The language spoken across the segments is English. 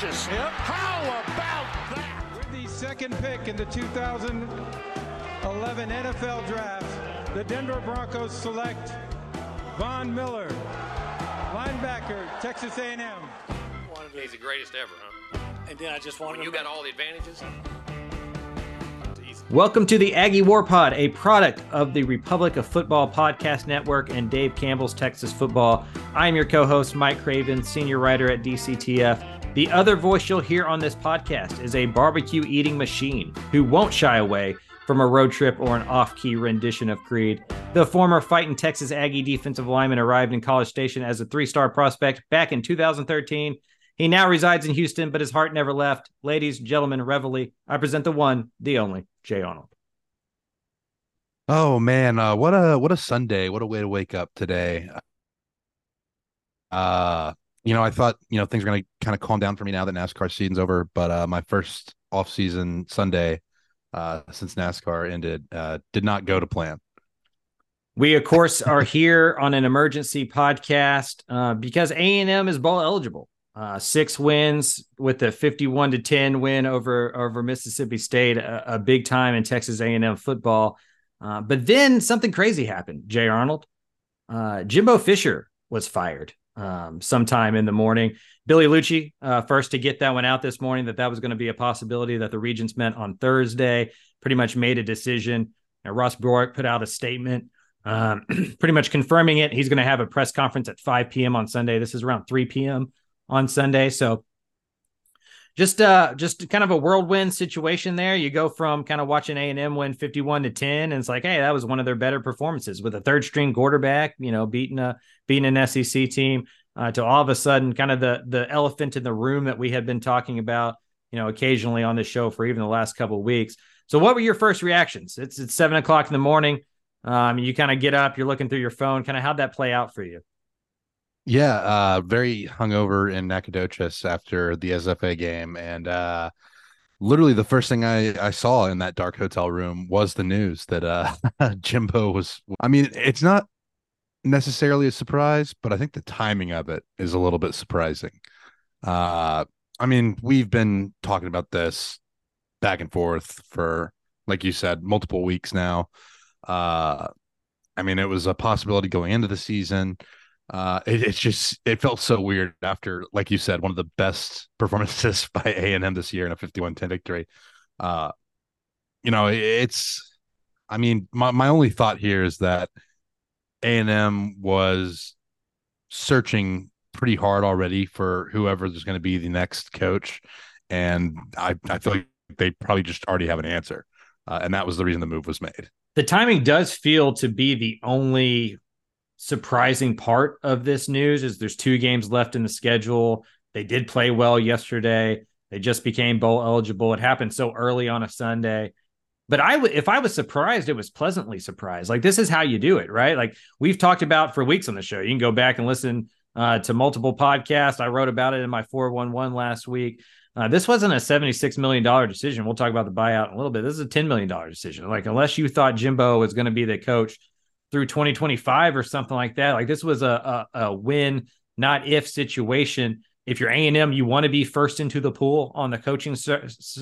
My gracious! Yep. How about that? With the second pick in the 2011 NFL Draft, the Denver Broncos select Von Miller, linebacker, Texas A&M. He's the greatest ever, huh? And then I just wanted When you to got all the advantages. Welcome to the Aggie War Pod, a product of the Republic of Football Podcast Network and Dave Campbell's Texas Football. I'm your co host, Mike Craven, senior writer at DCTF. The other voice you'll hear on this podcast is a barbecue eating machine who won't shy away from a road trip or an off key rendition of Creed. The former fighting Texas Aggie defensive lineman arrived in College Station as a three star prospect back in 2013. He now resides in Houston, but his heart never left. Ladies, gentlemen, reveille, I present the one, the only, Jay Arnold. Oh man, uh, what a what a Sunday! What a way to wake up today. Uh, you know, I thought you know things are going to kind of calm down for me now that NASCAR season's over. But uh, my first off season Sunday uh, since NASCAR ended uh, did not go to plan. We of course are here on an emergency podcast uh, because A and M is bowl eligible. Uh, six wins with a fifty-one to ten win over over Mississippi State, a, a big time in Texas A and M football. Uh, but then something crazy happened. Jay Arnold, uh, Jimbo Fisher was fired um, sometime in the morning. Billy Liucci uh, first to get that one out this morning that that was going to be a possibility that the Regents met on Thursday. Pretty much made a decision. Now, Ross Bjork put out a statement um, pretty much confirming it. He's going to have a press conference at 5 p.m. on Sunday. This is around 3 p.m. on Sunday. So just uh just kind of a whirlwind situation there. You go from kind of watching A&M win 51 to 10 and it's like, hey, that was one of their better performances with a third string quarterback, you know, beating a beating an SEC team uh, to all of a sudden kind of the the elephant in the room that we had been talking about, you know, occasionally on this show for even the last couple of weeks. So what were your first reactions? It's it's seven o'clock in the morning. Um, you kind of get up, you're looking through your phone. Kind of how'd that play out for you? Yeah, uh, very hungover in Nacogdoches after the SFA game, and uh, literally the first thing I, I saw in that dark hotel room was the news that uh, Jimbo was. I mean, it's not necessarily a surprise, but I think the timing of it is a little bit surprising. Uh, I mean, we've been talking about this back and forth for, like you said, multiple weeks now. Uh, I mean, it was a possibility going into the season. Uh, it, it's just it felt so weird after, like you said, one of the best performances by A and M this year in a 51-10 victory. Uh, you know, it, it's. I mean, my my only thought here is that A and M was searching pretty hard already for whoever is going to be the next coach, and I I feel like they probably just already have an answer, uh, and that was the reason the move was made. The timing does feel to be the only surprising part of this news is there's two games left in the schedule. They did play well yesterday. They just became bowl eligible. It happened so early on a Sunday. But I would if I was surprised, it was pleasantly surprised. Like this is how you do it, right? Like we've talked about for weeks on the show. You can go back and listen uh, to multiple podcasts. I wrote about it in my 411 last week. Uh, this wasn't a $76 million decision. We'll talk about the buyout in a little bit. This is a $10 million decision. Like, unless you thought Jimbo was going to be the coach through 2025 or something like that, like this was a, a, a win, not if situation. If you're A&M, you want to be first into the pool on the coaching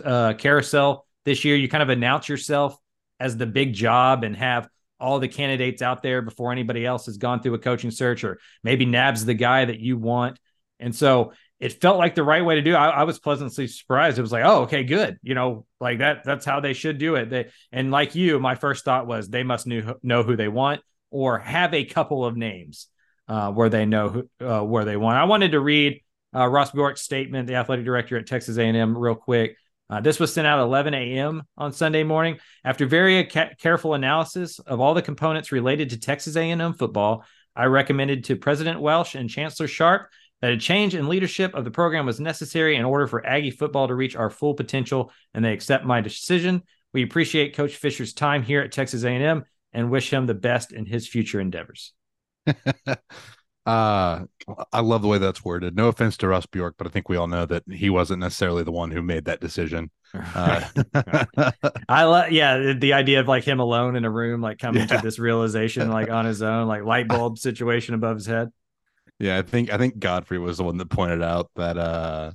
uh, carousel this year. You kind of announce yourself as the big job and have all the candidates out there before anybody else has gone through a coaching search, or maybe Nab's the guy that you want. And so it felt like the right way to do. I, I, was pleasantly surprised. It was like, oh, okay, good. You know, like that, that's how they should do it. They, and like you, my first thought was they must knew, know who they want or have a couple of names uh, where they know who, uh, where they want. I wanted to read uh, Ross Bjork's statement, the athletic director at Texas A&M real quick. Uh, this was sent out 11 a.m. on Sunday morning. After very ca- careful analysis of all the components related to Texas A&M football, I recommended to President Welsh and Chancellor Sharp that a change in leadership of the program was necessary in order for Aggie football to reach our full potential, and they accept my decision. We appreciate Coach Fisher's time here at Texas A&M and wish him the best in his future endeavors. uh, I love the way that's worded. No offense to Ross Bjork, but I think we all know that he wasn't necessarily the one who made that decision. Uh, I love, yeah, the idea of like him alone in a room, like coming yeah. to this realization, like on his own, like light bulb situation above his head. Yeah, I think I think Godfrey was the one that pointed out that uh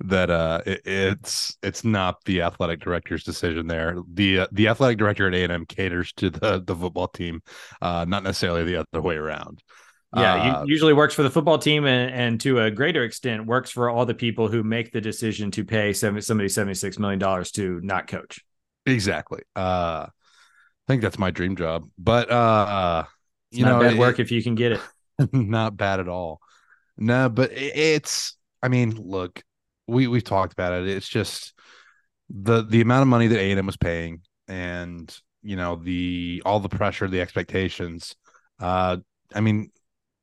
that uh it, it's it's not the athletic director's decision there. The uh, the athletic director at A&M caters to the the football team, uh not necessarily the other way around. Yeah, Uh, usually works for the football team and, and to a greater extent works for all the people who make the decision to pay seven, somebody $76 million to not coach. exactly. Uh I think that's my dream job. But uh It's you not know, bad it- work if you can get it. not bad at all. No, but it's I mean, look, we we've talked about it. It's just the the amount of money that A&M was paying and you know the all the pressure, the expectations. Uh I mean,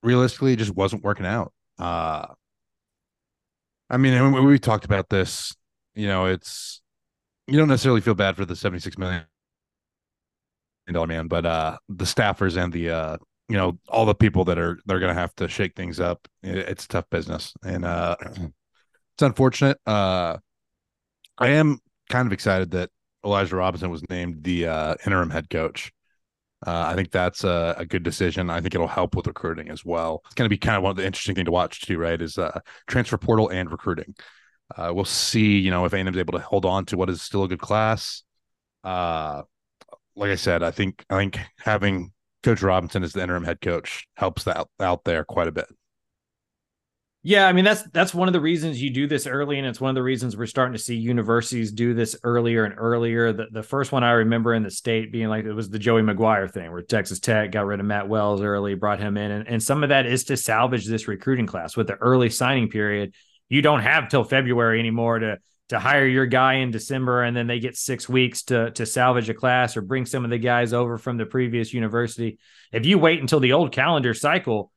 realistically it just wasn't working out. Uh I mean, we, we talked about this, you know, it's you don't necessarily feel bad for the 76 million dollar man, but uh the staffers and the uh you know all the people that are they're gonna have to shake things up it, it's tough business and uh it's unfortunate uh i am kind of excited that elijah robinson was named the uh interim head coach uh, I think that's a, a good decision. I think it'll help with recruiting as well. It's going to be kind of one of the interesting thing to watch too, right? Is uh, transfer portal and recruiting. Uh, we'll see, you know, if A&M's able to hold on to what is still a good class. Uh, like I said, I think I think having Coach Robinson as the interim head coach helps that out there quite a bit. Yeah, I mean that's that's one of the reasons you do this early, and it's one of the reasons we're starting to see universities do this earlier and earlier. The the first one I remember in the state being like it was the Joey McGuire thing, where Texas Tech got rid of Matt Wells early, brought him in, and, and some of that is to salvage this recruiting class with the early signing period. You don't have till February anymore to to hire your guy in December, and then they get six weeks to to salvage a class or bring some of the guys over from the previous university. If you wait until the old calendar cycle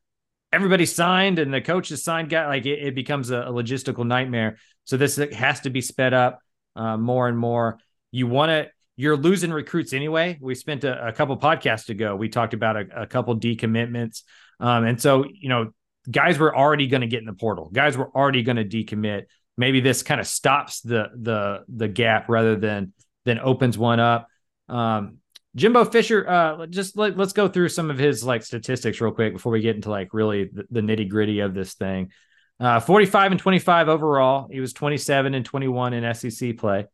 everybody signed and the coaches signed guy like it, it becomes a, a, logistical nightmare. So this has to be sped up uh, more and more. You want to you're losing recruits anyway. We spent a, a couple podcasts ago we talked about a, a couple decommitments. Um, and so you know guys were already going to get in the portal. Guys were already going to decommit maybe this kind of stops the the the gap rather than than opens one up um, Jimbo Fisher, uh, just let, us go through some of his like statistics real quick before we get into like really the, the nitty gritty of this thing. Uh, 45 and 25 overall. He was 27 and 21 in SEC play.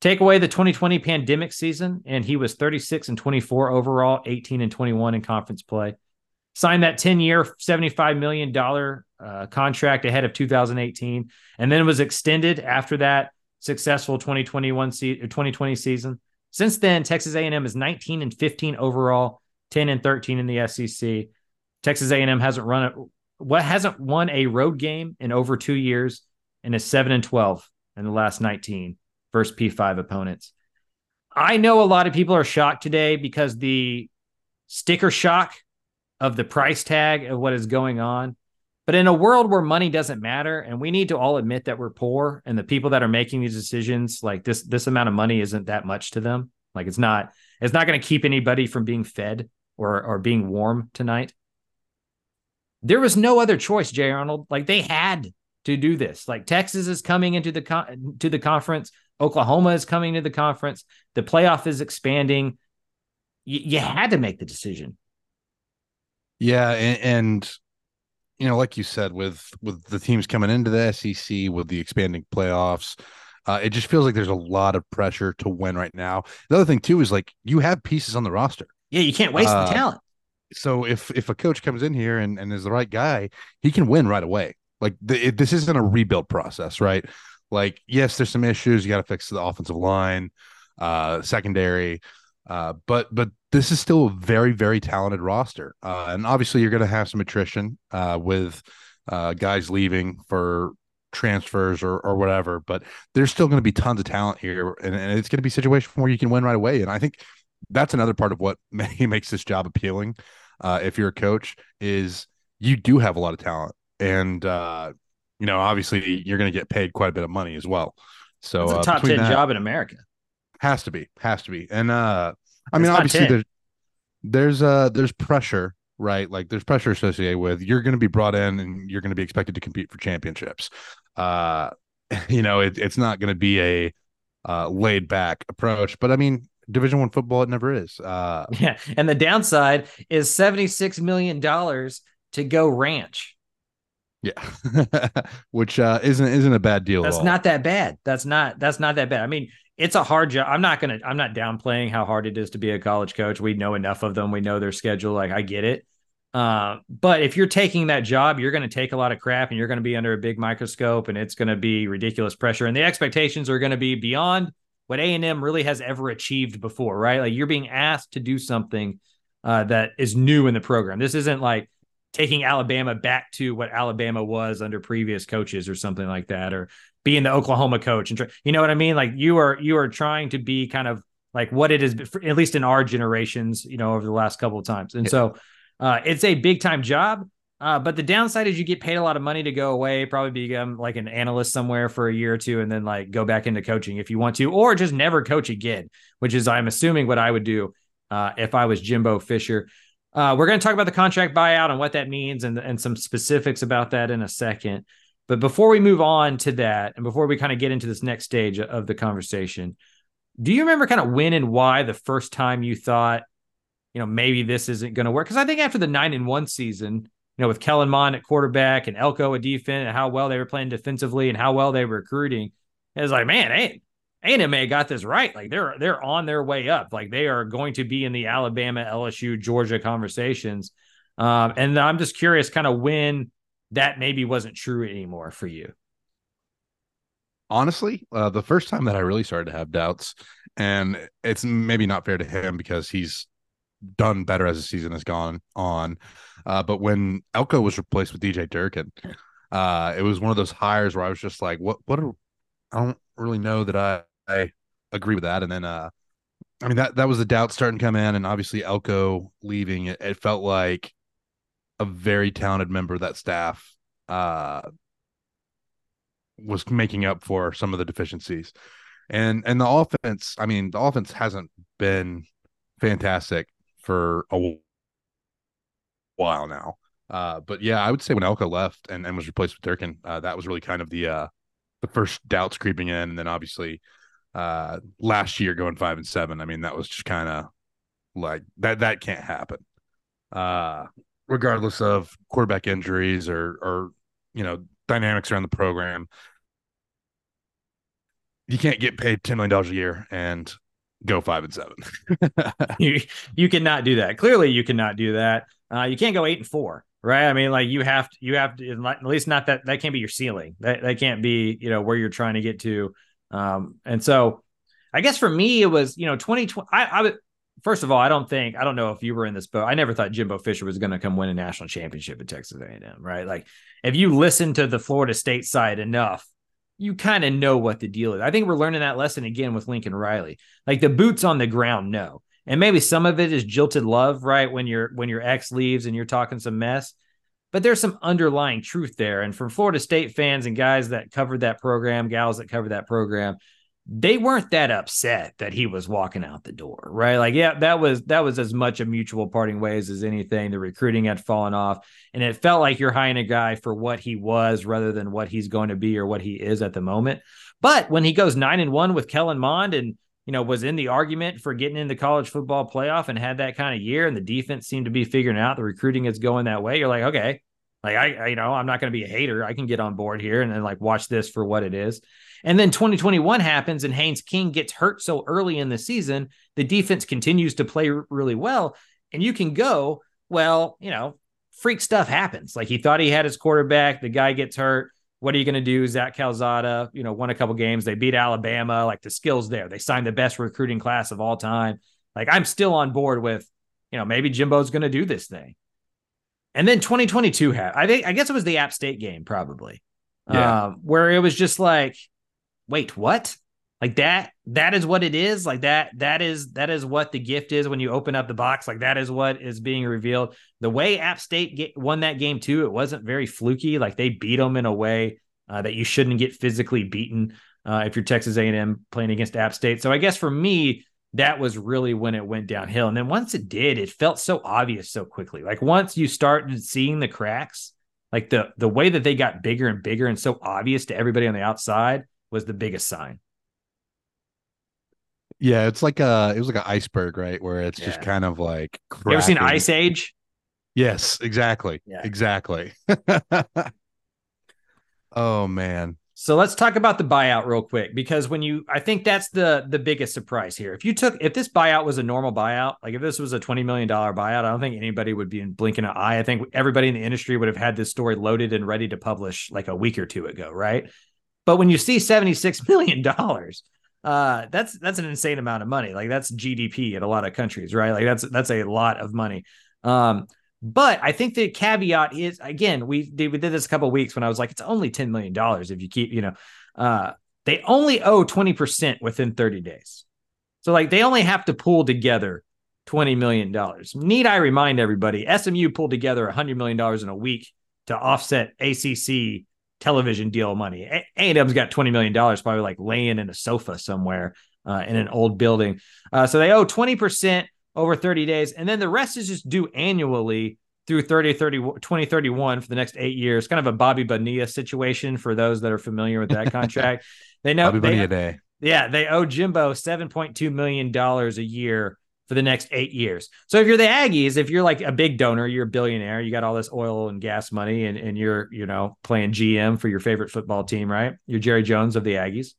Take away the 2020 pandemic season, and he was 36 and 24 overall, 18 and 21 in conference play. Signed that 10 year, $75 million uh, contract ahead of 2018, and then was extended after that successful 2021 se- 2020 season. Since then, Texas A&M is 19 and 15 overall, 10 and 13 in the SEC. Texas A&M hasn't run it, what hasn't won a road game in over two years, and is 7 and 12 in the last 19 versus P5 opponents. I know a lot of people are shocked today because the sticker shock of the price tag of what is going on. But in a world where money doesn't matter, and we need to all admit that we're poor, and the people that are making these decisions, like this, this amount of money isn't that much to them. Like it's not, it's not going to keep anybody from being fed or or being warm tonight. There was no other choice, Jay Arnold. Like they had to do this. Like Texas is coming into the con- to the conference. Oklahoma is coming to the conference. The playoff is expanding. Y- you had to make the decision. Yeah, and, and you know, like you said, with with the teams coming into the SEC with the expanding playoffs, uh, it just feels like there's a lot of pressure to win right now. The other thing too is like you have pieces on the roster. Yeah, you can't waste Uh, the talent. So if if a coach comes in here and, and is the right guy, he can win right away. Like the, it, this isn't a rebuild process, right? Like yes, there's some issues. You got to fix the offensive line, uh, secondary, uh, but but this is still a very very talented roster, uh, and obviously you're going to have some attrition uh, with uh, guys leaving for transfers or or whatever. But there's still going to be tons of talent here, and, and it's going to be a situation where you can win right away. And I think that's another part of what makes this job appealing. Uh, if you're a coach, is you do have a lot of talent, and uh, you know obviously you're going to get paid quite a bit of money as well. So It's a uh, top between ten that- job in America. has to be, has to be, and uh, I mean obviously 10. there's there's uh there's pressure, right? Like there's pressure associated with you're going to be brought in and you're going to be expected to compete for championships. Uh, you know it, it's not going to be a uh, laid back approach, but I mean Division One football it never is. Uh, Yeah, and the downside is seventy six million dollars to go ranch. Yeah, which uh, isn't isn't a bad deal. That's not that bad. That's not that's not that bad. I mean, it's a hard job. I'm not gonna I'm not downplaying how hard it is to be a college coach. We know enough of them. We know their schedule. Like I get it. Uh, but if you're taking that job, you're going to take a lot of crap and you're going to be under a big microscope and it's going to be ridiculous pressure. And the expectations are going to be beyond what A&M really has ever achieved before, right? Like you're being asked to do something uh, that is new in the program. This isn't like taking Alabama back to what Alabama was under previous coaches or something like that, or being the Oklahoma coach. And you know what I mean? Like you are you are trying to be kind of like what it is, at least in our generations, you know, over the last couple of times. And so uh, it's a big time job. Uh, but the downside is you get paid a lot of money to go away, probably become like an analyst somewhere for a year or two, and then like go back into coaching if you want to, or just never coach again, which is I'm assuming what I would do uh, if I was Jimbo Fisher. Uh, we're going to talk about the contract buyout and what that means and, and some specifics about that in a second. But before we move on to that, and before we kind of get into this next stage of the conversation, do you remember kind of when and why the first time you thought you know, maybe this isn't going to work. Because I think after the nine and one season, you know, with Kellen Mond at quarterback and Elko at defense, and how well they were playing defensively and how well they were recruiting, it was like, man, hey, A&M got this right. Like they're they're on their way up. Like they are going to be in the Alabama, LSU, Georgia conversations. Um, and I'm just curious, kind of when that maybe wasn't true anymore for you. Honestly, uh, the first time that I really started to have doubts, and it's maybe not fair to him because he's done better as the season has gone on. Uh, but when Elko was replaced with DJ Durkin, uh, it was one of those hires where I was just like, what, what are, I don't really know that I, I agree with that. And then, uh, I mean, that, that was the doubt starting to come in. And obviously, Elko leaving, it, it felt like a very talented member of that staff uh, was making up for some of the deficiencies. And and the offense, I mean, the offense hasn't been fantastic for a while now. Uh, but yeah, I would say when Elko left and, and was replaced with Durkin, uh, that was really kind of the uh, the first doubts creeping in, and then obviously uh, last year going five and seven. I mean, that was just kind of like that that can't happen, uh, regardless of quarterback injuries or or you know dynamics around the program. You can't get paid ten million dollars a year and go five and seven. you you cannot do that. Clearly, you cannot do that. Uh, you can't go eight and four, right? I mean, like you have to, you have to at least not that that can't be your ceiling. That that can't be you know where you're trying to get to. Um, and so, I guess for me, it was you know 2020. I, I would first of all, I don't think I don't know if you were in this boat. I never thought Jimbo Fisher was going to come win a national championship at Texas A&M, right? Like if you listen to the Florida State side enough, you kind of know what the deal is. I think we're learning that lesson again with Lincoln Riley. Like the boots on the ground, no. And maybe some of it is jilted love, right? When your when your ex leaves and you're talking some mess. But there's some underlying truth there. And from Florida State fans and guys that covered that program, gals that covered that program, they weren't that upset that he was walking out the door, right? Like, yeah, that was that was as much a mutual parting ways as anything. The recruiting had fallen off, and it felt like you're hiring a guy for what he was rather than what he's going to be or what he is at the moment. But when he goes nine and one with Kellen Mond and you know was in the argument for getting in the college football playoff and had that kind of year, and the defense seemed to be figuring out the recruiting is going that way, you're like, okay, like I, I you know, I'm not going to be a hater. I can get on board here and then like watch this for what it is. And then 2021 happens and Haynes King gets hurt so early in the season, the defense continues to play really well. And you can go, well, you know, freak stuff happens. Like he thought he had his quarterback, the guy gets hurt. What are you going to do? Zach Calzada, you know, won a couple games. They beat Alabama. Like the skills there. They signed the best recruiting class of all time. Like I'm still on board with, you know, maybe Jimbo's going to do this thing. And then 2022 had, I think, I guess it was the App State game, probably, yeah. um, where it was just like, wait, what? Like that, that is what it is. Like that, that is, that is what the gift is when you open up the box. Like that is what is being revealed. The way App State get, won that game too, it wasn't very fluky. Like they beat them in a way uh, that you shouldn't get physically beaten uh, if you're Texas A&M playing against App State. So I guess for me, that was really when it went downhill. And then once it did, it felt so obvious so quickly. Like once you started seeing the cracks, like the the way that they got bigger and bigger and so obvious to everybody on the outside was the biggest sign. Yeah, it's like a it was like an iceberg, right? Where it's yeah. just kind of like cracking. You ever seen Ice Age? Yes, exactly. Yeah. Exactly. Oh man. So let's talk about the buyout real quick because when you I think that's the the biggest surprise here. If you took if this buyout was a normal buyout, like if this was a 20 million dollar buyout, I don't think anybody would be blinking an eye. I think everybody in the industry would have had this story loaded and ready to publish like a week or two ago, right? But when you see 76 million dollars, uh that's that's an insane amount of money. Like that's GDP in a lot of countries, right? Like that's that's a lot of money. Um but I think the caveat is again, we did, we did this a couple weeks when I was like, it's only $10 million if you keep, you know, uh, they only owe 20% within 30 days. So like they only have to pull together $20 million. Need I remind everybody, SMU pulled together $100 million in a week to offset ACC television deal money. A&M's got $20 million probably like laying in a sofa somewhere uh, in an old building. Uh, so they owe 20% over 30 days. And then the rest is just due annually through 30, 30, 2031 for the next eight years. Kind of a Bobby Bonilla situation for those that are familiar with that contract. they know Bobby they, Bonilla Day. Yeah, they owe Jimbo $7.2 million a year for the next eight years. So if you're the Aggies, if you're like a big donor, you're a billionaire, you got all this oil and gas money, and, and you're, you know, playing GM for your favorite football team, right? You're Jerry Jones of the Aggies.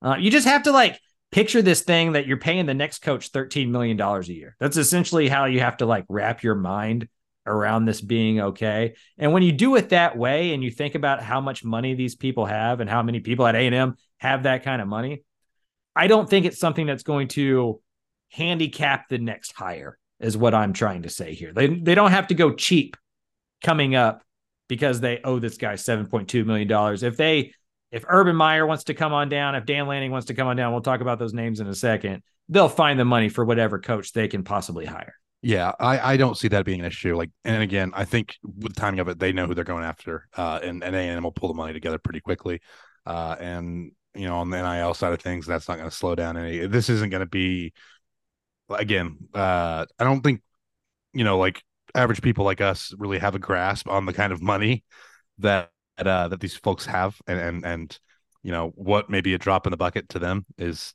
Uh, you just have to like picture this thing that you're paying the next coach $13 million a year. That's essentially how you have to like wrap your mind around this being okay. And when you do it that way and you think about how much money these people have and how many people at A&M have that kind of money, I don't think it's something that's going to handicap the next hire is what I'm trying to say here. They they don't have to go cheap coming up because they owe this guy 7.2 million dollars. If they if Urban Meyer wants to come on down, if Dan Lanning wants to come on down, we'll talk about those names in a second. They'll find the money for whatever coach they can possibly hire. Yeah, I, I don't see that being an issue. Like, and again, I think with the timing of it, they know who they're going after, uh, and and A&M will pull the money together pretty quickly. Uh, and you know, on the NIL side of things, that's not going to slow down any. This isn't going to be, again, uh, I don't think, you know, like average people like us really have a grasp on the kind of money that uh, that these folks have, and and and you know what maybe a drop in the bucket to them is,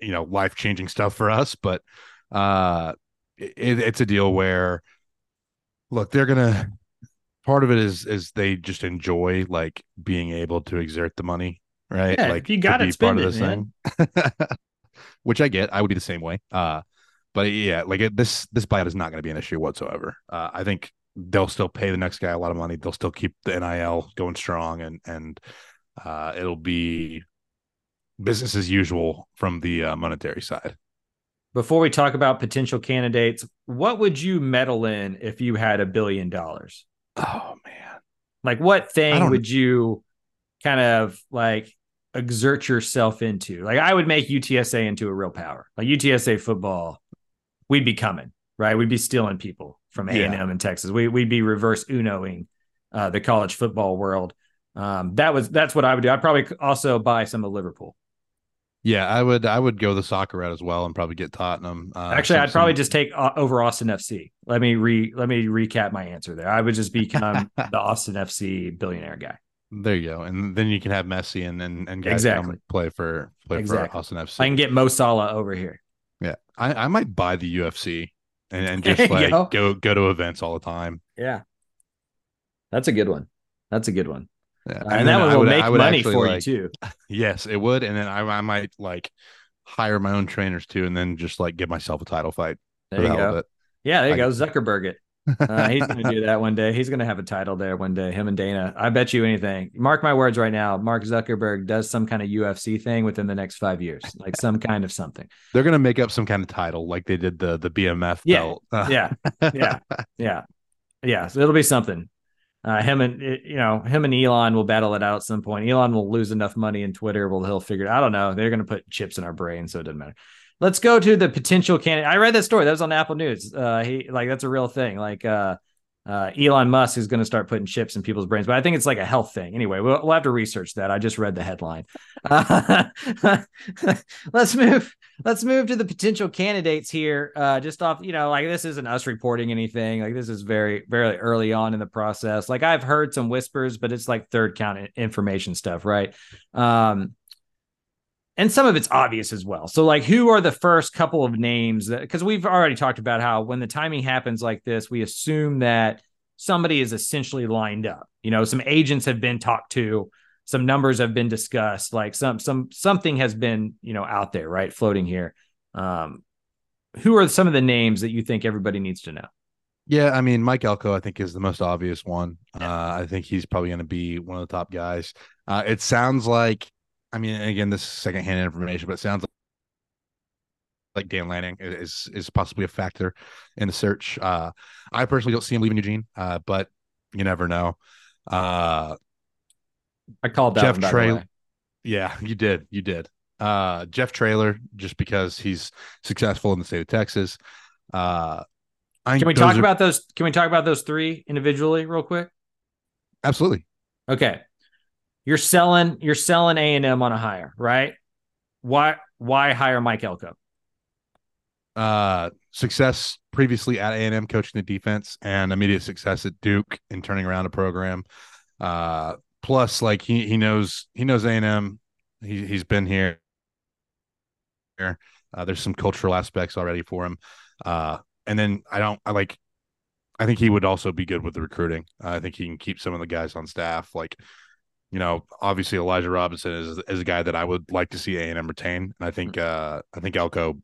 you know, life changing stuff for us. But uh, it, it's a deal where, look, they're gonna. Part of it is is they just enjoy like being able to exert the money, right? Yeah, like you got to be part it, of this man. thing, which I get. I would be the same way. Uh, but yeah, like it, this this buyout is not going to be an issue whatsoever. Uh, I think they'll still pay the next guy a lot of money. They'll still keep the NIL going strong, and and uh, it'll be business as usual from the uh, monetary side. Before we talk about potential candidates, what would you meddle in if you had a billion dollars? Oh man, Like what thing would you kind of like exert yourself into? Like I would make UTSA into a real power. Like UTSA football, we'd be coming, right? We'd be stealing people from A and M in Texas. We we'd be reverse Unoing uh, the college football world. Um, that was that's what I would do. I'd probably also buy some of Liverpool. yeah, I would I would go the soccer route as well and probably get Tottenham. Uh, Actually, I'd probably just take uh, over Austin FC. Let me re let me recap my answer there. I would just become the Austin FC billionaire guy. there you go, and then you can have Messi and and, and guys Exactly. come play for play Exactly. for Austin FC. I can get Mo Salah over here. Yeah, I, I might buy the UFC and, and just like go. go go to events all the time. Yeah, that's a good one. That's a good one. Yeah, and, then that one I will would- make would money for like- you too. Yes, it would, and then I, I might like hire my own trainers too, and then just like give myself a title fight There you go. Yeah, there you I- go. Zuckerberg it. Uh, he's going to do that one day. He's going to have a title there one day. Him and Dana. I bet you anything. Mark my words right now. Mark Zuckerberg does some kind of UFC thing within the next five years, like some kind of something. They're gonna make up some kind of title like they did the the BMF Yeah. belt. Yeah, yeah, yeah, yeah. So it'll be something. Uh, him and you know him and Elon will battle it out at some point. Elon will lose enough money in Twitter, will he'll figure it. I don't know. They're going to put chips in our brain, so it doesn't matter. Let's go to the potential candidate. I read that story. That was on Apple News. Uh, he like that's a real thing. Like uh, uh, Elon Musk is going to start putting chips in people's brains, but I think it's like a health thing. Anyway, we'll, we'll have to research that. I just read the headline. Let's move. Let's move to the potential candidates here. Uh, just off, you know, like this isn't us reporting anything. Like this is very, very early on in the process. Like I've heard some whispers, but it's like third count information stuff, right? Um, and some of it's obvious as well. So, like, who are the first couple of names that? Because we've already talked about how when the timing happens like this, we assume that somebody is essentially lined up. You know, some agents have been talked to. some numbers have been discussed, like some some something has been you know out there, right, floating here. Um, who are some of the names that you think everybody needs to know? Yeah, I mean, Mike Elko, I think, is the most obvious one. Uh, I think he's probably going to be one of the top guys. Uh, it sounds like, I mean, again, this is secondhand information, but it sounds like Dan Lanning is is possibly a factor in the search. Uh, I personally don't see him leaving Eugene, uh, but you never know. Uh, I called that Jeff one, Trail- yeah, you did, you did. Uh, Jeff Traylor, just because he's successful in the state of Texas. Uh, I Can we talk are- about those? Can we talk about those three individually, real quick? absolutely? Okay, you're selling you're selling A and M on a hire, right? Why why hire Mike Elko? uh success previously at A&M coaching the defense and immediate success at Duke in turning around a program. Uh plus like he he knows he knows A&M he he's been here. Uh, there's some cultural aspects already for him. Uh and then I don't I like I think he would also be good with the recruiting. I think he can keep some of the guys on staff. Like you know, obviously Elijah Robinson is is a guy that I would like to see A and M retain, and I think uh, I think Elko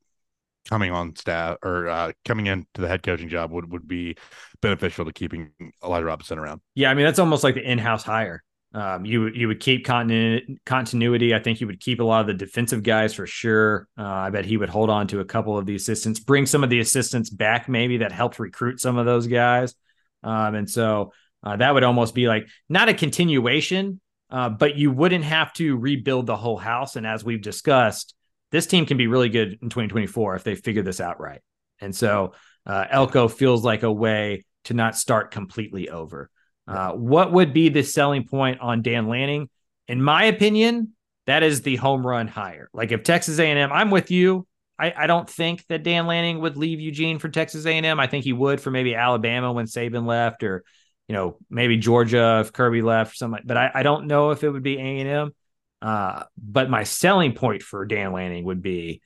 coming on staff or uh, coming into the head coaching job would would be beneficial to keeping Elijah Robinson around. Yeah, I mean that's almost like the in-house hire. Um, you would you would keep continu- continuity. I think you would keep a lot of the defensive guys for sure. Uh, I bet he would hold on to a couple of the assistants, bring some of the assistants back, maybe that helped recruit some of those guys. Um, and so uh, that would almost be like not a continuation, uh, but you wouldn't have to rebuild the whole house. And as we've discussed, this team can be really good in 2024 if they figure this out right. And so uh, Elko feels like a way to not start completely over. Uh, what would be the selling point on Dan Lanning? In my opinion, that is the home run hire. Like if Texas A&M, I'm with you. I, I don't think that Dan Lanning would leave Eugene for Texas A&M. I think he would for maybe Alabama when Saban left, or you know maybe Georgia if Kirby left, or something. But I, I don't know if it would be A&M. Uh, but my selling point for Dan Lanning would be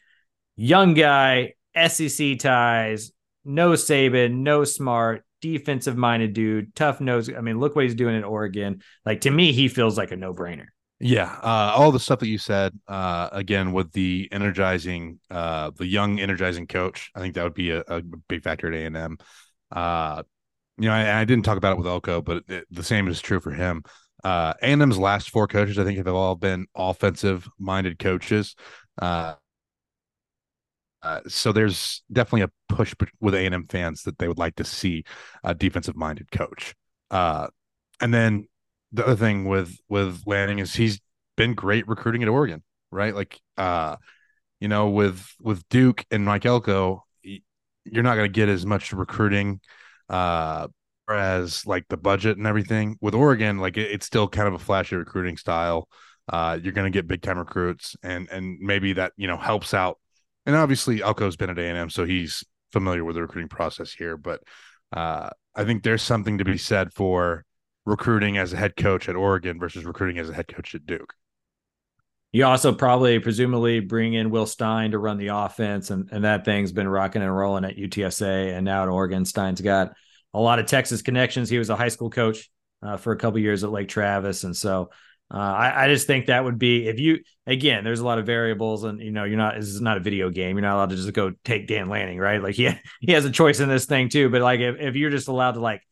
young guy, SEC ties, no Saban, no smart, defensive minded dude, tough nose. I mean, look what he's doing in Oregon. Like to me, he feels like a no brainer. Yeah, uh, all the stuff that you said, uh, again with the energizing, uh, the young energizing coach, I think that would be a, a big factor at A and M. You know, I, I didn't talk about it with Elko, but it, the same is true for him. Uh, A&M's last four coaches, I think, have all been offensive-minded coaches. Uh, uh, so there's definitely a push with A&M fans that they would like to see a defensive-minded coach. Uh, and then the other thing with with Lanning is he's been great recruiting at Oregon, right? Like, uh, you know, with with Duke and Mike Elko, you're not going to get as much recruiting. Uh, whereas like the budget and everything with Oregon, like it, it's still kind of a flashy recruiting style. Uh, you're going to get big time recruits, and and maybe that you know helps out. And obviously, Elko's been at A and M, so he's familiar with the recruiting process here. But uh, I think there's something to be said for recruiting as a head coach at Oregon versus recruiting as a head coach at Duke. You also probably, presumably, bring in Will Stein to run the offense, and, and that thing's been rocking and rolling at UTSA, and now at Oregon, Stein's got a lot of Texas connections. He was a high school coach uh, for a couple years at Lake Travis, and so uh, I, I, just think that would be if you again. There's a lot of variables, and you know you're not. This is not a video game. You're not allowed to just go take Dan Lanning, right? Like he he has a choice in this thing too. But like if, if you're just allowed to like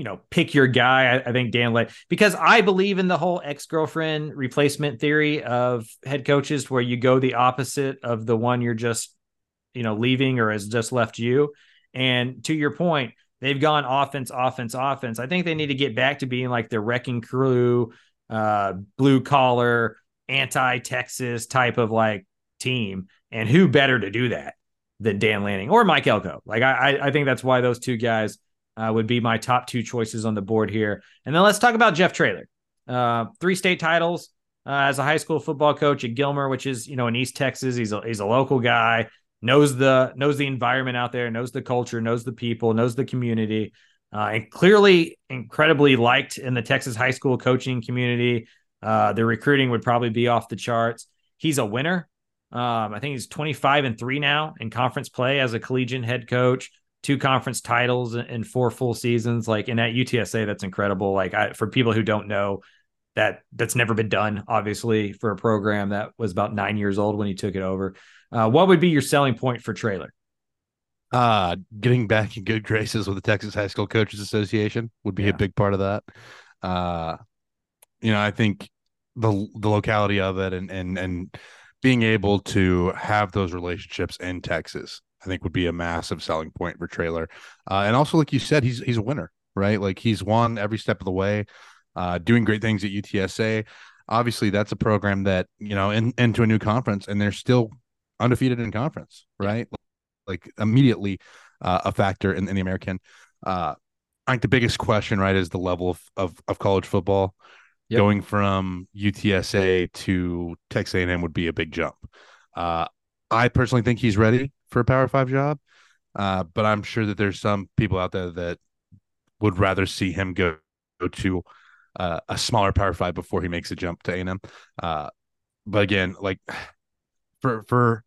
you know pick your guy, I, I think Dan Lanning because I believe in the whole ex girlfriend replacement theory of head coaches, where you go the opposite of the one you're just you know leaving or has just left you. And to your point they've gone offense, offense, offense. I think they need to get back to being like the wrecking crew, uh, blue collar, anti Texas type of like team. And who better to do that than Dan Lanning or Mike Elko? Like I, I think that's why those two guys uh, would be my top two choices on the board here. And then let's talk about Jeff Traylor. Uh, three state titles uh, as a high school football coach at Gilmer, which is you know in East Texas. He's a he's a local guy knows the knows the environment out there, knows the culture, knows the people, knows the community, uh, and clearly incredibly liked in the Texas high school coaching community. Uh, the recruiting would probably be off the charts. He's a winner. Um, I think he's 25 and three now in conference play as a collegiate head coach, two conference titles in four full seasons. Like, and at UTSA, that's incredible. Like, I, for people who don't know, that that's never been done, obviously, for a program that was about nine years old when he took it over. Uh, what would be your selling point for Traylor? Uh, getting back in good graces with the Texas High School Coaches Association would be Yeah. a big part of that. Uh, you know, I think the the locality of it and and and being able to have those relationships in Texas, I think would be a massive selling point for Traylor. Uh, and also, like you said, he's he's a winner, right? Like he's won every step of the way, uh, doing great things at UTSA. Obviously, that's a program that you know in, into a new conference, and they're still undefeated in conference, right? Like immediately uh, a factor in, in the American. Uh, I think the biggest question, right, is the level of of, of college football. Yep. Going from UTSA to Texas A&M would be a big jump. Uh, I personally think he's ready for a Power Five job, uh, but I'm sure that there's some people out there that would rather see him go, go to uh, a smaller Power Five before he makes a jump to A&M. Uh, but again, like for for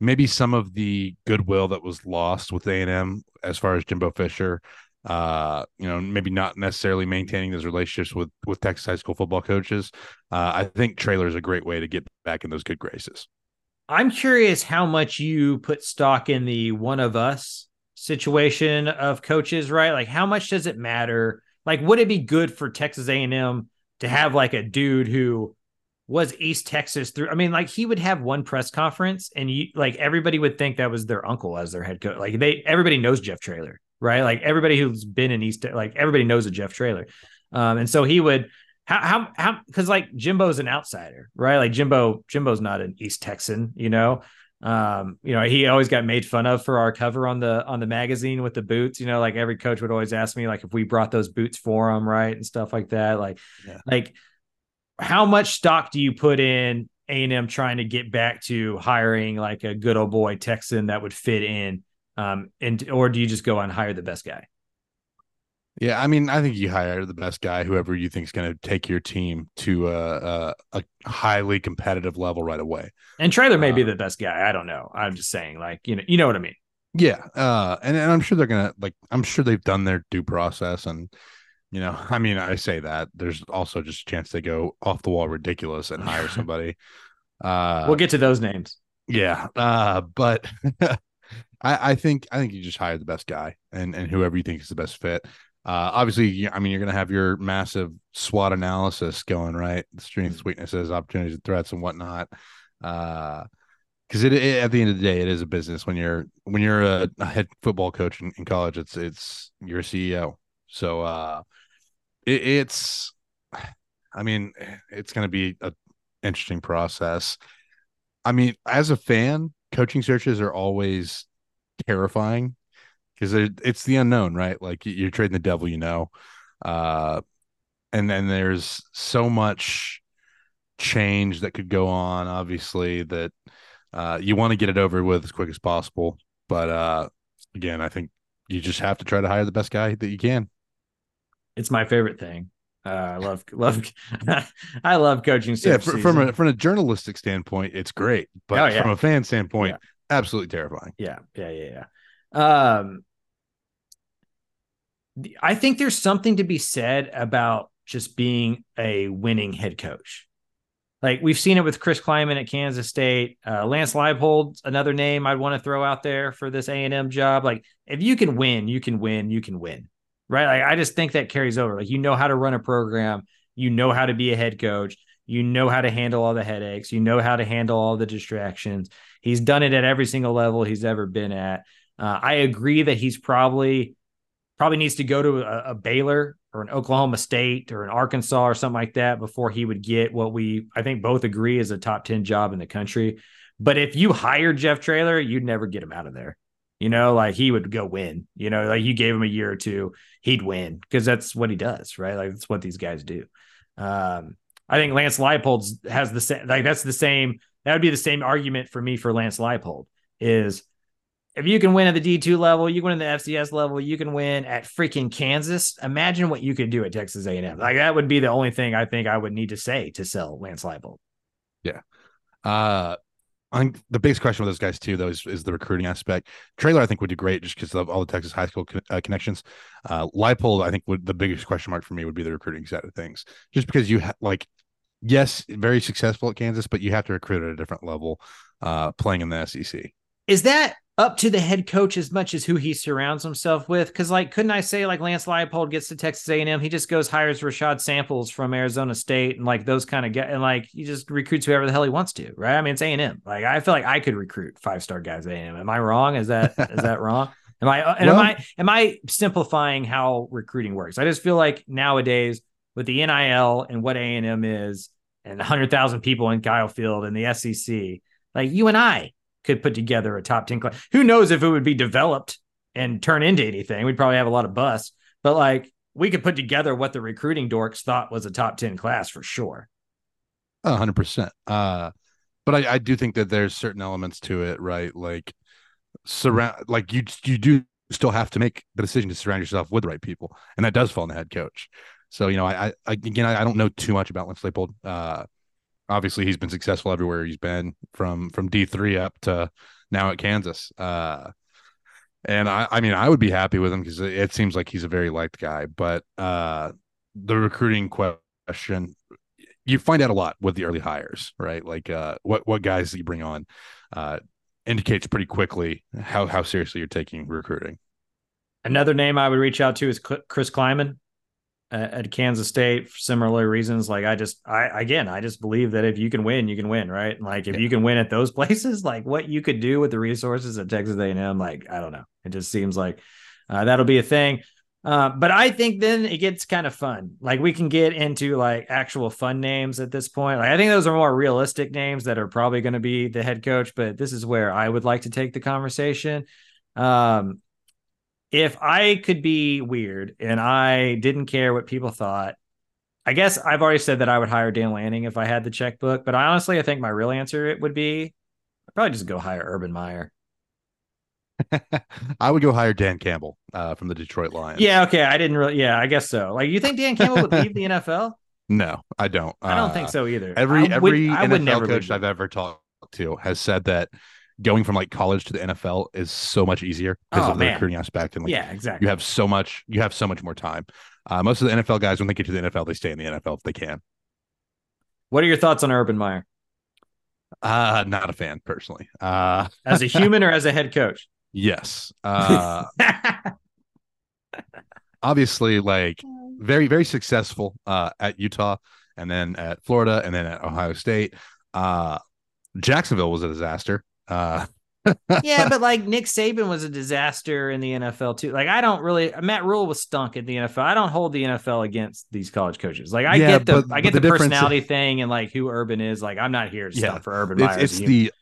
maybe some of the goodwill that was lost with A&M as far as Jimbo Fisher, uh, you know, maybe not necessarily maintaining those relationships with with Texas high school football coaches. Uh, I think Traylor is a great way to get back in those good graces. I'm curious how much you put stock in the one of us situation of coaches, right? Like how much does it matter? Like would it be good for Texas A&M to have like a dude who was East Texas through I mean like he would have one press conference and you like everybody would think that was their uncle as their head coach. Like they everybody knows Jeff Traylor, right? Like everybody who's been in East like everybody knows a Jeff Traylor. Um and so he would how how how because like Jimbo's an outsider, right? Like Jimbo Jimbo's not an East Texan, you know. Um, you know, he always got made fun of for our cover on the on the magazine with the boots. You know, like every coach would always ask me like if we brought those boots for him, right, and stuff like that. Like, Yeah. like how much stock do you put in A and M trying to get back to hiring like a good old boy Texan that would fit in? Um, and or do you just go and hire the best guy? Yeah, I mean, I think you hire the best guy, whoever you think is going to take your team to a, a a highly competitive level right away. And Traylor may be Uh, the best guy. I don't know. I'm just saying, like you know, you know what I mean. Yeah, uh, and and I'm sure they're gonna like. I'm sure they've done their due process, and you know, I mean, I say that there's also just a chance they go off the wall ridiculous and hire somebody. Uh, we'll get to those names. yeah, uh, but I I think I think you just hire the best guy and and whoever you think is the best fit. Uh, obviously, I mean, you're going to have your massive SWOT analysis going, right? Strengths, weaknesses, opportunities, and threats, and whatnot. Uh, because it, it at the end of the day, it is a business. When you're when you're a, a head football coach in, in college, it's it's you're a CEO. So uh, it, it's, I mean, it's going to be an interesting process. I mean, as a fan, coaching searches are always terrifying because it's the unknown, right? Like you- you're trading the devil, you know. Uh, and then there's so much change that could go on. Obviously, that uh, you want to get it over with as quick as possible. But uh, again, I think you just have to try to hire the best guy that you can. It's my favorite thing. Uh, I love love I love coaching. Yeah, fr- from a from a journalistic standpoint, it's great, but Oh, yeah. from a fan standpoint, absolutely terrifying. Yeah, yeah, yeah, yeah. Um, I think there's something to be said about just being a winning head coach. Like we've seen it with Chris Klieman at Kansas State. Uh, Lance Leipold's another name I'd want to throw out there for this A and M job. Like if you can win, you can win, you can win, right? Like I just think that carries over. Like you know how to run a program, you know how to be a head coach, you know how to handle all the headaches, you know how to handle all the distractions. He's done it at every single level he's ever been at. Uh, I agree that he's probably probably needs to go to a, a Baylor or an Oklahoma State or an Arkansas or something like that before he would get what we I think both agree is a top 10 job in the country. But if you hired Jeff Traylor, you'd never get him out of there. You know, like he would go win. You know, like you gave him a year or two, he'd win because that's what he does, right? Like that's what these guys do. Um, I think Lance Leipold's has the same like that's the same that would be the same argument for me for Lance Leipold is if you can win at the D2 level, you can win at the FCS level, you can win at freaking Kansas. Imagine what you could do at Texas A&M. Like that would be the only thing I think I would need to say to sell Lance Leipold. Uh, I think the biggest question with those guys too, though, is, is the recruiting aspect. Traylor, I think, would do great just because of all the Texas high school con- uh, connections. Uh, Leipold, I think, would the biggest question mark for me would be the recruiting side of things, just because you ha- like, yes, very successful at Kansas, but you have to recruit at a different level, uh, playing in the SEC. Is that up to the head coach as much as who he surrounds himself with. Because like, couldn't I say like Lance Leipold gets to Texas A&M, he just goes hires Rashad Samples from Arizona State and like those kind of get and like he just recruits whoever the hell he wants to, right? I mean, it's A&M. Like I feel like I could recruit five star guys at A&M. Am I wrong? Is that is that wrong? Am I uh, and well, am I am I simplifying how recruiting works? I just feel like nowadays with the NIL and what A&M is and 100,000 people in Kyle Field and the SEC, like you and I could put together a top 10 class. Who knows if it would be developed and turn into anything? We'd probably have a lot of busts, but like we could put together what the recruiting dorks thought was a top 10 class for sure. hundred percent. Uh, but I, I do think that there's certain elements to it, right? Like surround, like you, you do still have to make the decision to surround yourself with the right people. And that does fall on the head coach. So, you know, I, I again, I, I don't know too much about Lance Leipold. Uh, obviously he's been successful everywhere he's been from from D3 up to now at Kansas. Uh, and I, I mean, I would be happy with him because it seems like he's a very liked guy. But uh, the recruiting question, you find out a lot with the early hires, right? Like uh, what what guys you bring on uh, indicates pretty quickly how how seriously you're taking recruiting. Another name I would reach out to is Chris Klieman at Kansas State for similar reasons. Like I just, I again, I just believe that if you can win, you can win, right? Like if yeah. you can win at those places, like what you could do with the resources at Texas A&M, like I don't know, it just seems like uh, that'll be a thing. Uh, but I think then it gets kind of fun. Like we can get into like actual fun names at this point. Like I think those are more realistic names that are probably going to be the head coach. But this is where I would like to take the conversation. Um, if I could be weird and I didn't care what people thought, I guess I've already said that I would hire Dan Lanning if I had the checkbook. But I honestly, I think my real answer it would be I'd probably just go hire Urban Meyer. I would go hire Dan Campbell uh, from the Detroit Lions. Yeah, okay. I didn't really. Yeah, I guess so. Like, you think Dan Campbell would leave the NFL? No, I don't. I don't uh, think so either. Every I every would, NFL coach I've ever talked to has said that going from like college to the NFL is so much easier because oh, of the man. recruiting aspect. And like, yeah, exactly. You have so much, you have so much more time. Uh, most of the NFL guys, when they get to the NFL, they stay in the NFL if they can. What are your thoughts on Urban Meyer? Uh, not a fan personally. Uh, as a human or as a head coach? Yes. Uh, obviously, like very, very successful uh, at Utah and then at Florida and then at Ohio State. Uh, Jacksonville was a disaster. Uh, yeah, but like Nick Saban was a disaster in the NFL too. Like I don't really Matt Rhule was stunk in the NFL. I don't hold the NFL against these college coaches. Like I yeah, get the but, I get the, the personality thing and like who Urban is. Like I'm not here to yeah, for Urban Meyer. It's, it's the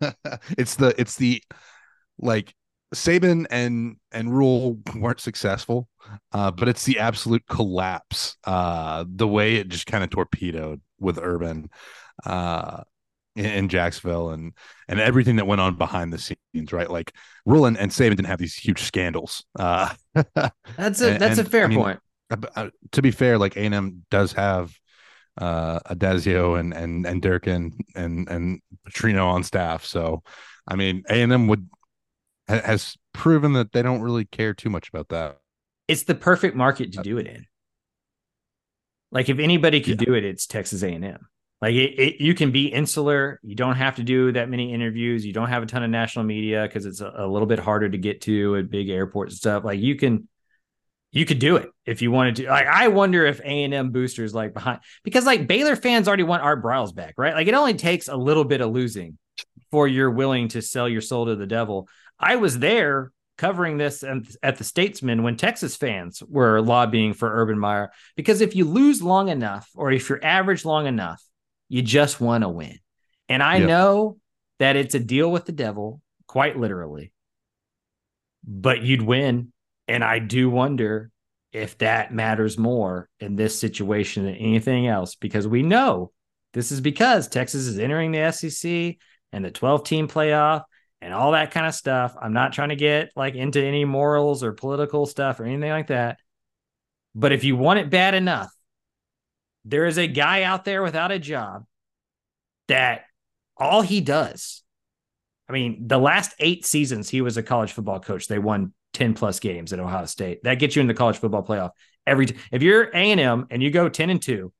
it's the it's the like Saban and and Rhule weren't successful, uh, but it's the absolute collapse. Uh, the way it just kind of torpedoed with Urban. Uh, in, Jacksonville and and everything that went on behind the scenes, right? Like Rhule and, Saban didn't have these huge scandals. Uh, that's a and, that's a fair I mean, point. Uh, uh, to be fair, like A&M does have uh Addazio and and and Durkin and and Petrino on staff. So I mean A&M would has proven that they don't really care too much about that. It's the perfect market to do it in. Like if anybody could yeah. do it, it's Texas A&M. Like it, it, you can be insular. You don't have to do that many interviews. You don't have a ton of national media because it's a, a, little bit harder to get to at big airports and stuff. Like you can, you could do it if you wanted to. Like I wonder if A and M boosters like behind because like Baylor fans already want Art Briles back, right? Like it only takes a little bit of losing before you're willing to sell your soul to the devil. I was there covering this at the Statesman when Texas fans were lobbying for Urban Meyer because if you lose long enough or if you're average long enough you just want to win. And I yep. know that it's a deal with the devil, quite literally, but you'd win. And I do wonder if that matters more in this situation than anything else, because we know this is because Texas is entering the SEC and the 12 team playoff and all that kind of stuff. I'm not trying to get like into any morals or political stuff or anything like that. But if you want it bad enough, there is a guy out there without a job that all he does. I mean, the last eight seasons he was a college football coach, they won 10 plus games at Ohio State. That gets you in the college football playoff every t- if you're A&M and you go 10 and 2,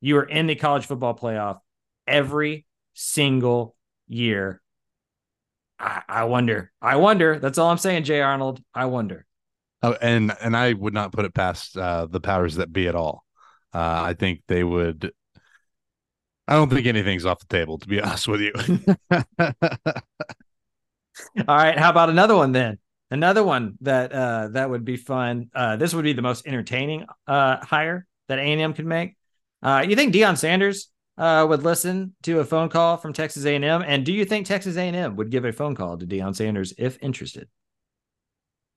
you are in the college football playoff every single year. I, I wonder. I wonder. That's all I'm saying, Jay Arnold. I wonder. Oh, and and I would not put it past uh, the powers that be at all. Uh, I think they would. I don't think anything's off the table, to be honest with you. All right, how about another one then? Another one that uh, that would be fun. Uh, this would be the most entertaining uh, hire that A and M could make. Uh, you think Deion Sanders uh, would listen to a phone call from Texas A and do you think Texas A and M would give a phone call to Deion Sanders if interested?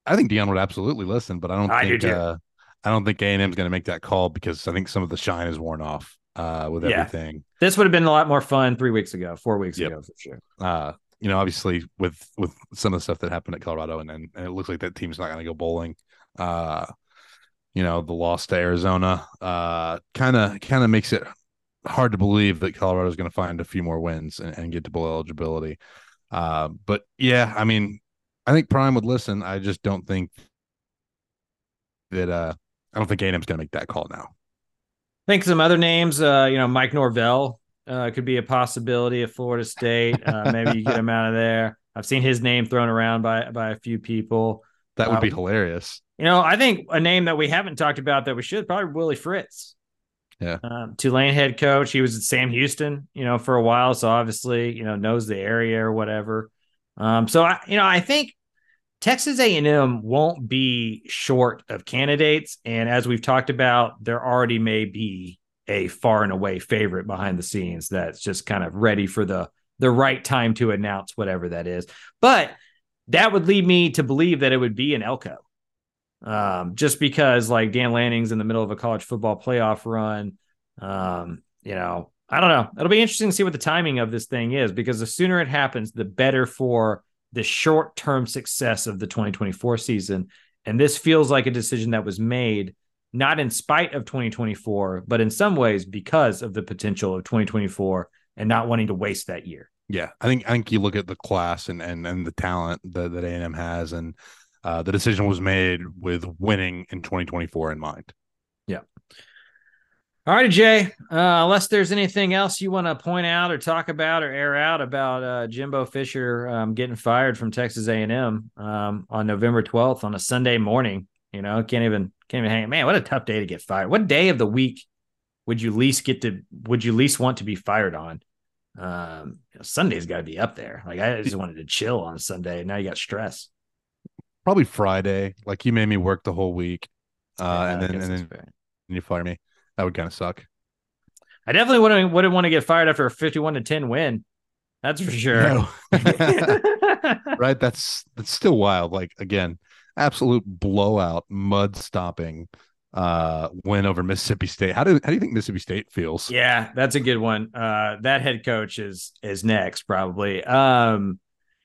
I think Deion would absolutely listen, but I don't I do think too. uh, I don't think A and M is going to make that call because I think some of the shine is worn off uh, with Yeah. everything. This would have been a lot more fun three weeks ago, four weeks Yep. ago for sure. Uh, you know, obviously with with some of the stuff that happened at Colorado, and and, and it looks like that team's not going to go bowling. Uh, you know, the loss to Arizona uh, kind of kind of makes it hard to believe that Colorado is going to find a few more wins and, and get to bowl eligibility. Uh, but yeah, I mean, I think Prime would listen. I just don't think that. Uh, I don't think A&M's going to make that call now. I think some other names, uh, you know, Mike Norvell uh, could be a possibility at Florida State. Uh, maybe you get him out of there. I've seen his name thrown around by by a few people. That would be Um, hilarious. You know, I think a name that we haven't talked about that we should probably Willie Fritz. Yeah. Um, Tulane head coach. He was at Sam Houston, you know, for a while. So obviously, you know, knows the area or whatever. Um, so I, you know, I think Texas A&M won't be short of candidates. And as we've talked about, there already may be a far and away favorite behind the scenes that's just kind of ready for the the right time to announce whatever that is. But that would lead me to believe that it would be an Elko. Um, just because like Dan Lanning's in the middle of a college football playoff run. Um, you know, I don't know. It'll be interesting to see what the timing of this thing is because the sooner it happens, the better for the short term success of the 2024 season. And this feels like a decision that was made not in spite of 2024, but in some ways because of the potential of 2024 and not wanting to waste that year. Yeah, I think I think you look at the class and and and the talent that that A&M has, and uh, the decision was made with winning in 2024 in mind. All right, Jay. Uh, unless there's anything else you want to point out or talk about or air out about uh, Jimbo Fisher um, getting fired from Texas A&M um, on November 12th on a Sunday morning, you know, can't even can't even hang. Man, what a tough day to get fired. What day of the week would you least get to? Would you least want to be fired on? Um, you know, Sunday's got to be up there. Like I just wanted to chill on Sunday. Now you got stress. Probably Friday. Like you made me work the whole week, uh, Yeah, and then and then fair. you fire me. That would kind of suck. I definitely wouldn't wouldn't want to get fired after a 51 to 10 win. That's for sure. No. right? That's that's still wild. Like again, absolute blowout, mud stopping uh win over Mississippi State. How do how do you think Mississippi State feels? Yeah, that's a good one. Uh, that head coach is is next probably. Um,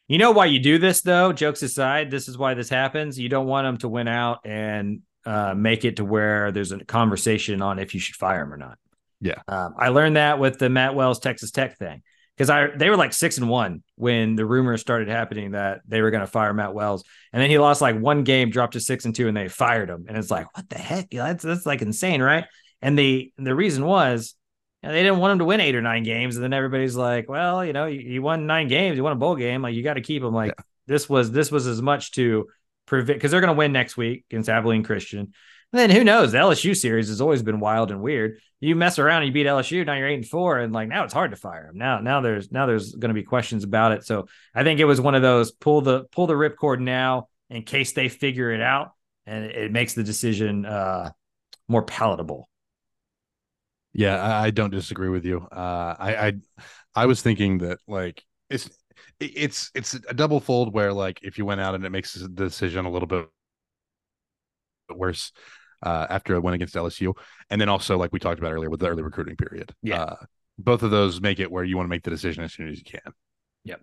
you know why you do this though? Jokes aside, this is why this happens. You don't want them to win out and uh, make it to where there's a conversation on if you should fire him or not. Yeah. um, I learned that with the Matt Wells Texas Tech thing because I they were like six and one when the rumors started happening that they were going to fire Matt Wells, and then he lost like one game, dropped to six and two, and they fired him. And it's like, what the heck? That's that's like insane, right? And the the reason was you know, they didn't want him to win eight or nine games, and then everybody's like, well, you know, you, you won nine games, you won a bowl game, like you got to keep him. Like this was this was as much to prevent because they're going to win next week against Abilene Christian. And then who knows? The LSU series has always been wild and weird. You mess around and you beat LSU, now you're eight and four, and like now it's hard to fire them. Now, now there's now there's going to be questions about it. So I think it was one of those pull the pull the ripcord now in case they figure it out, and it, makes the decision uh, more palatable. Yeah, I, I don't disagree with you. Uh, I, I, I was thinking that like it's, it- it's, it's a double fold where like if you went out and it makes the decision a little bit worse uh, after a win against LSU, and then also like we talked about earlier with the early recruiting period. Yeah. uh, both of those make it where you want to make the decision as soon as you can. Yep.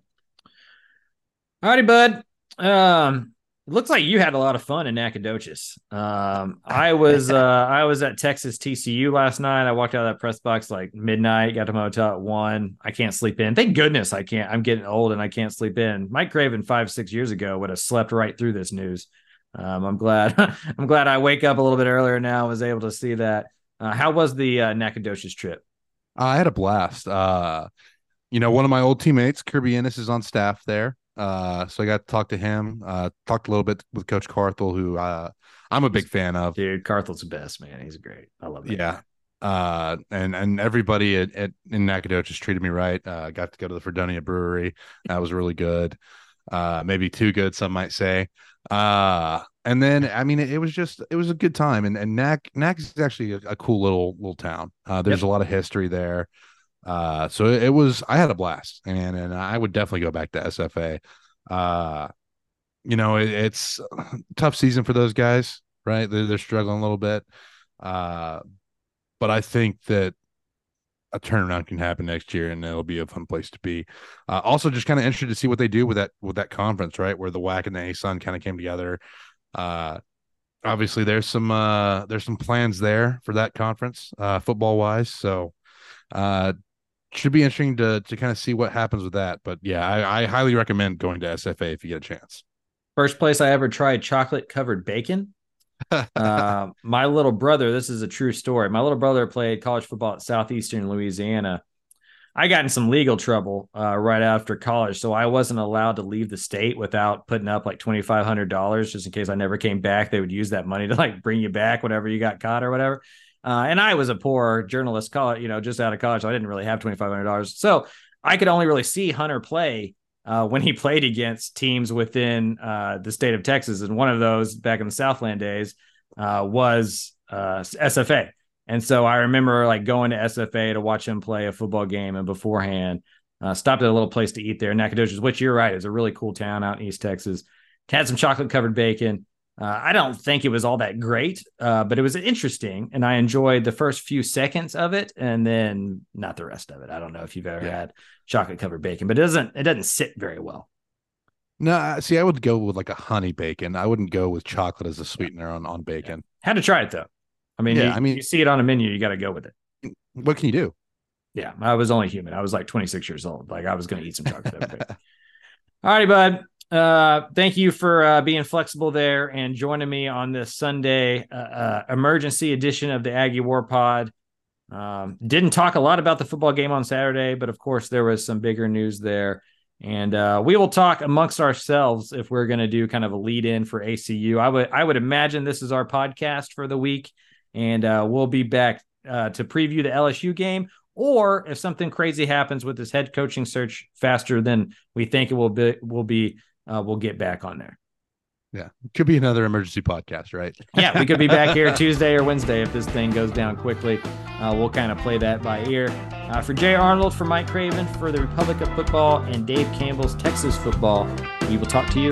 All righty, bud. Um, It looks like you had a lot of fun in Nacogdoches. Um, I was uh, I was at Texas TCU last night. I walked out of that press box like midnight. Got to my hotel at one. I can't sleep in. Thank goodness I can't. I'm getting old and I can't sleep in. Mike Craven five six years ago would have slept right through this news. Um, I'm glad. I'm glad I wake up a little bit earlier now. Was able to see that. Uh, how was the uh, Nacogdoches trip? I had a blast. Uh, you know, one of my old teammates, Kirby Ennis, is on staff there. Uh, so I got to talk to him. Uh, talked a little bit with Coach Carthel, who uh, I'm a big fan of. Dude, Carthel's the best man. He's great. I love that. Yeah. Uh, and and everybody at, at in Nacogdoches treated me right. Uh, got to go to the Fredonia Brewery. That was really good. Uh, maybe too good, some might say. Uh, and then I mean, it, it was just it was a good time. And and Nac Nac is actually a, a cool little little town. Uh, there's Yep. a lot of history there. Uh, so it, was I had a blast, and and I would definitely go back to SFA. Uh, you know, it, it's tough season for those guys, right? They're, they're struggling a little bit. Uh, but I think that a turnaround can happen next year, and it'll be a fun place to be. Uh, also, just kind of interested to see what they do with that with that conference, right? Where the WAC and the ASUN kind of came together. Uh, obviously, there's some uh, there's some plans there for that conference, uh, football wise. So, uh, should be interesting to to kind of see what happens with that. But yeah, I, I highly recommend going to SFA if you get a chance. First place I ever tried chocolate covered bacon. uh, my little brother, this is a true story. My little brother played college football at Southeastern Louisiana. I got in some legal trouble uh, right after college, so I wasn't allowed to leave the state without putting up like twenty five hundred dollars, just in case I never came back. They would use that money to like bring you back whenever you got caught or whatever. Uh, and I was a poor journalist, college, you know, just out of college, so I didn't really have twenty five hundred dollars. So I could only really see Hunter play uh, when he played against teams within uh, the state of Texas. And one of those back in the Southland days uh, was uh, SFA. And so I remember like going to SFA to watch him play a football game and beforehand uh, stopped at a little place to eat there, Nacogdoches, which you're right, is a really cool town out in East Texas. Had some chocolate covered bacon. Uh, I don't think it was all that great, uh, but it was interesting, and I enjoyed the first few seconds of it, and then not the rest of it. I don't know if you've ever Yeah. had chocolate covered bacon, but it doesn't it doesn't sit very well. No, see, I would go with like a honey bacon. I wouldn't go with chocolate as a sweetener on on bacon. Had to try it though. I mean, Yeah, you, I mean- you see it on a menu, you got to go with it. What can you do? Yeah, I was only human. I was like 26 years old. Like I was going to eat some chocolate. All righty, bud. Uh, thank you for uh, being flexible there and joining me on this Sunday uh, uh, emergency edition of the Aggie War Pod. Um, didn't talk a lot about the football game on Saturday, but of course there was some bigger news there. And uh, we will talk amongst ourselves if we're going to do kind of a lead in for ACU. I would I would imagine this is our podcast for the week, and uh, we'll be back uh, to preview the LSU game. Or if something crazy happens with this head coaching search faster than we think it will be, will be, uh, we'll get back on there. Yeah, could be another emergency podcast, right? Yeah, we could be back here Tuesday or Wednesday if this thing goes down quickly. Uh, we'll kind of play that by ear. Uh, for Jay Arnold, for Mike Craven, for the Republic of Football, and Dave Campbell's Texas Football, we will talk to you